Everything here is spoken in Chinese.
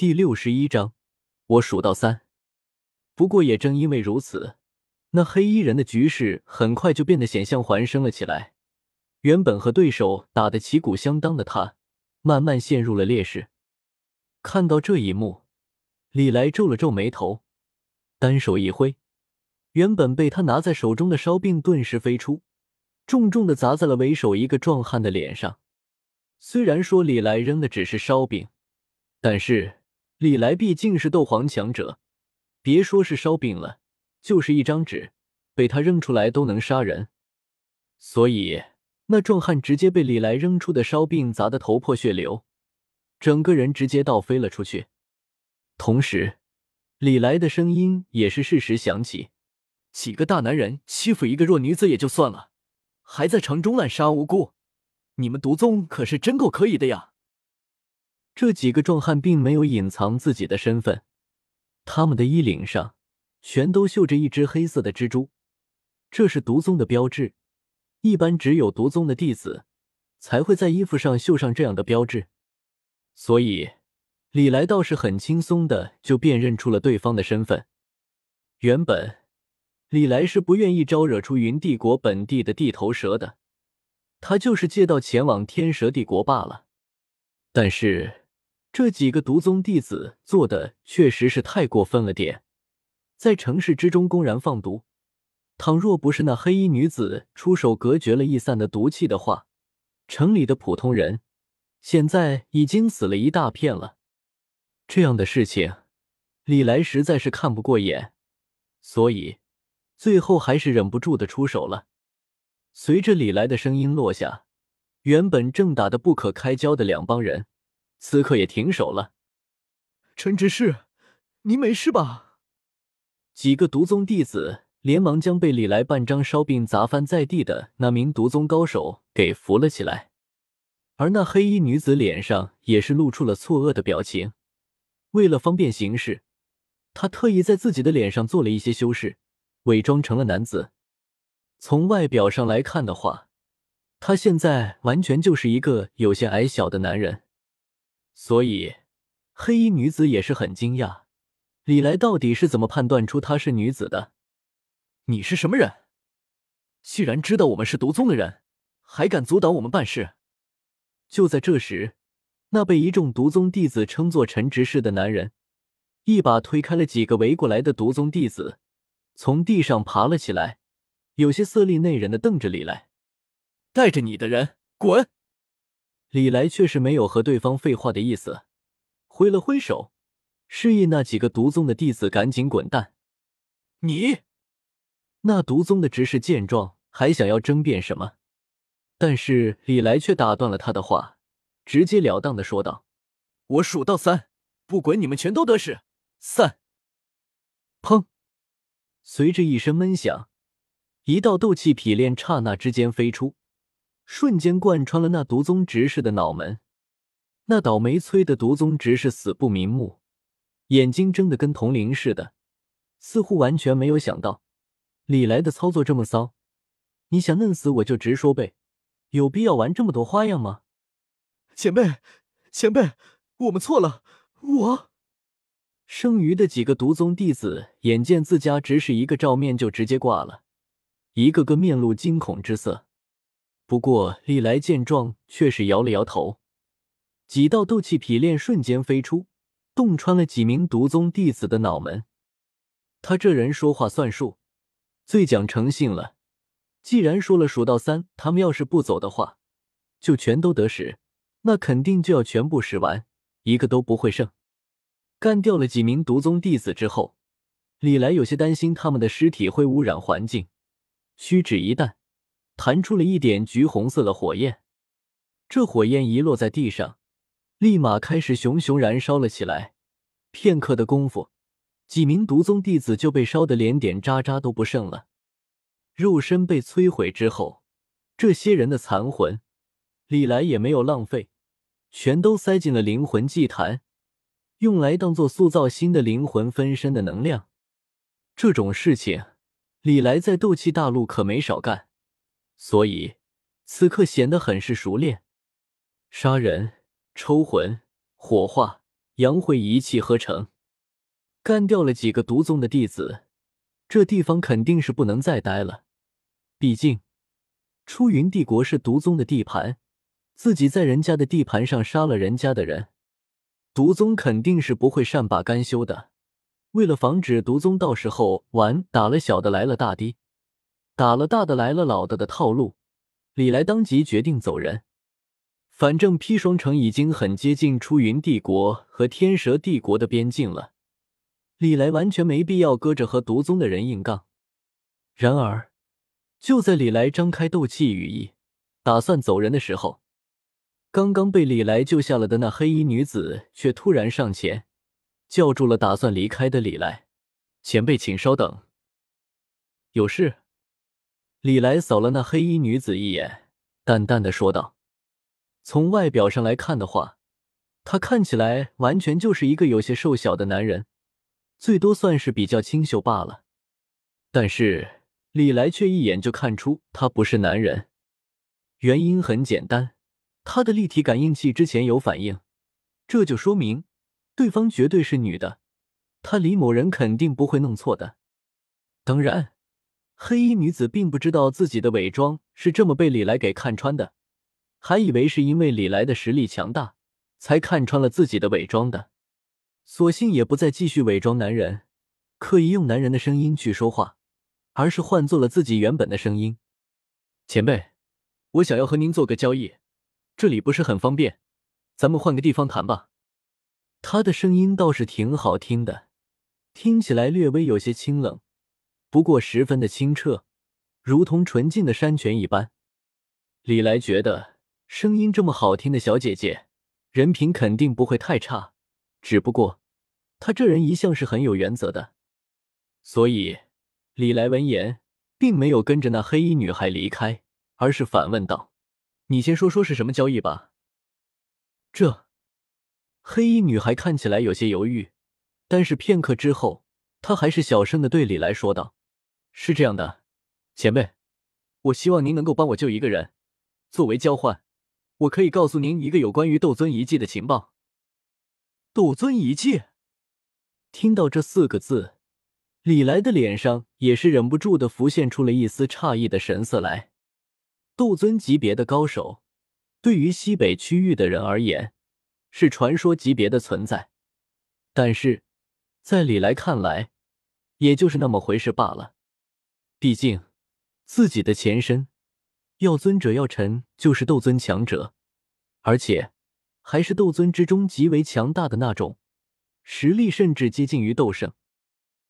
第六十一章，我数到三。不过也正因为如此，那黑衣人的局势很快就变得险象环生了起来。原本和对手打得旗鼓相当的他，慢慢陷入了劣势。看到这一幕，李来皱了皱眉头，单手一挥，原本被他拿在手中的烧饼顿时飞出，重重的砸在了为首一个壮汉的脸上。虽然说李来扔的只是烧饼，但是李来毕竟是斗皇强者，别说是烧饼了，就是一张纸，被他扔出来都能杀人。所以。那壮汉直接被李来扔出的烧饼砸得头破血流，整个人直接倒飞了出去。同时，李来的声音也是适时响起：“几个大男人欺负一个弱女子也就算了，还在城中滥杀无辜，你们毒宗可是真够可以的呀！”这几个壮汉并没有隐藏自己的身份，他们的衣领上全都绣着一只黑色的蜘蛛，这是毒宗的标志。一般只有毒宗的弟子才会在衣服上绣上这样的标志，所以李来倒是很轻松的就辨认出了对方的身份。原本李来是不愿意招惹出云帝国本地的地头蛇的，他就是借道前往天蛇帝国罢了。但是这几个毒宗弟子做的确实是太过分了点，在城市之中公然放毒。倘若不是那黑衣女子出手隔绝了易散的毒气的话，城里的普通人现在已经死了一大片了。这样的事情，李来实在是看不过眼，所以最后还是忍不住的出手了。随着李来的声音落下，原本正打得不可开交的两帮人，此刻也停手了。陈执事，您没事吧？几个毒宗弟子。连忙将被李来半张烧饼砸翻在地的那名毒宗高手给扶了起来，而那黑衣女子脸上也是露出了错愕的表情。为了方便行事，她特意在自己的脸上做了一些修饰，伪装成了男子。从外表上来看的话，他现在完全就是一个有些矮小的男人。所以，黑衣女子也是很惊讶，李来到底是怎么判断出她是女子的？你是什么人？既然知道我们是毒宗的人，还敢阻挡我们办事？就在这时，那被一众毒宗弟子称作陈执事的男人，一把推开了几个围过来的毒宗弟子，从地上爬了起来，有些色厉内荏的瞪着李来：“带着你的人滚！”李来却是没有和对方废话的意思，挥了挥手，示意那几个毒宗的弟子赶紧滚蛋。你。那毒宗的执事见状，还想要争辩什么，但是李来却打断了他的话，直截了当的说道：“我数到三，不管你们全都得势。三。”砰！随着一声闷响，一道斗气劈练刹那之间飞出，瞬间贯穿了那毒宗执事的脑门。那倒霉催的毒宗执事死不瞑目，眼睛睁得跟铜铃似的，似乎完全没有想到。李来的操作这么骚，你想弄死我就直说呗，有必要玩这么多花样吗？前辈，前辈，我们错了。我剩余的几个毒宗弟子眼见自家执事一个照面就直接挂了，一个个面露惊恐之色。不过李来见状却是摇了摇头，几道斗气劈链瞬间飞出，洞穿了几名毒宗弟子的脑门。他这人说话算数。最讲诚信了，既然说了数到三，他们要是不走的话，就全都得使，那肯定就要全部使完，一个都不会剩。干掉了几名毒宗弟子之后，李来有些担心他们的尸体会污染环境，虚指一旦，弹出了一点橘红色的火焰。这火焰一落在地上，立马开始熊熊燃烧了起来。片刻的功夫。几名毒宗弟子就被烧得连点渣渣都不剩了，肉身被摧毁之后，这些人的残魂，李来也没有浪费，全都塞进了灵魂祭坛，用来当做塑造新的灵魂分身的能量。这种事情，李来在斗气大陆可没少干，所以此刻显得很是熟练。杀人、抽魂、火化、杨慧一气呵成，干掉了几个毒宗的弟子，这地方肯定是不能再待了。毕竟，出云帝国是毒宗的地盘，自己在人家的地盘上杀了人家的人，毒宗肯定是不会善罢甘休的。为了防止毒宗到时候玩打了小的来了大的，打了大的来了老的的套路，李来当即决定走人。反正砒霜城已经很接近出云帝国和天蛇帝国的边境了，李来完全没必要搁着和毒宗的人硬杠。然而。就在李来张开斗气羽翼，打算走人的时候，刚刚被李来救下了的那黑衣女子却突然上前，叫住了打算离开的李来。前辈，请稍等。有事？李来扫了那黑衣女子一眼，淡淡的说道：“从外表上来看的话，他看起来完全就是一个有些瘦小的男人，最多算是比较清秀罢了。但是……”李来却一眼就看出他不是男人，原因很简单，他的立体感应器之前有反应，这就说明对方绝对是女的，他李某人肯定不会弄错的。当然，黑衣女子并不知道自己的伪装是这么被李来给看穿的，还以为是因为李来的实力强大才看穿了自己的伪装的，索性也不再继续伪装男人，刻意用男人的声音去说话。而是换做了自己原本的声音。前辈，我想要和您做个交易，这里不是很方便，咱们换个地方谈吧。他的声音倒是挺好听的，听起来略微有些清冷，不过十分的清澈，如同纯净的山泉一般。李来觉得声音这么好听的小姐姐，人品肯定不会太差。只不过他这人一向是很有原则的，所以。李来闻言，并没有跟着那黑衣女孩离开，而是反问道：“你先说说是什么交易吧。”这黑衣女孩看起来有些犹豫，但是片刻之后，她还是小声的对李来说道：“是这样的，前辈，我希望您能够帮我救一个人，作为交换，我可以告诉您一个有关于斗尊遗迹的情报。”斗尊遗迹，听到这四个字。李来的脸上也是忍不住的浮现出了一丝诧异的神色来。斗尊级别的高手，对于西北区域的人而言，是传说级别的存在。但是，在李来看来，也就是那么回事罢了。毕竟，自己的前身药尊者药尘就是斗尊强者，而且还是斗尊之中极为强大的那种，实力甚至接近于斗圣。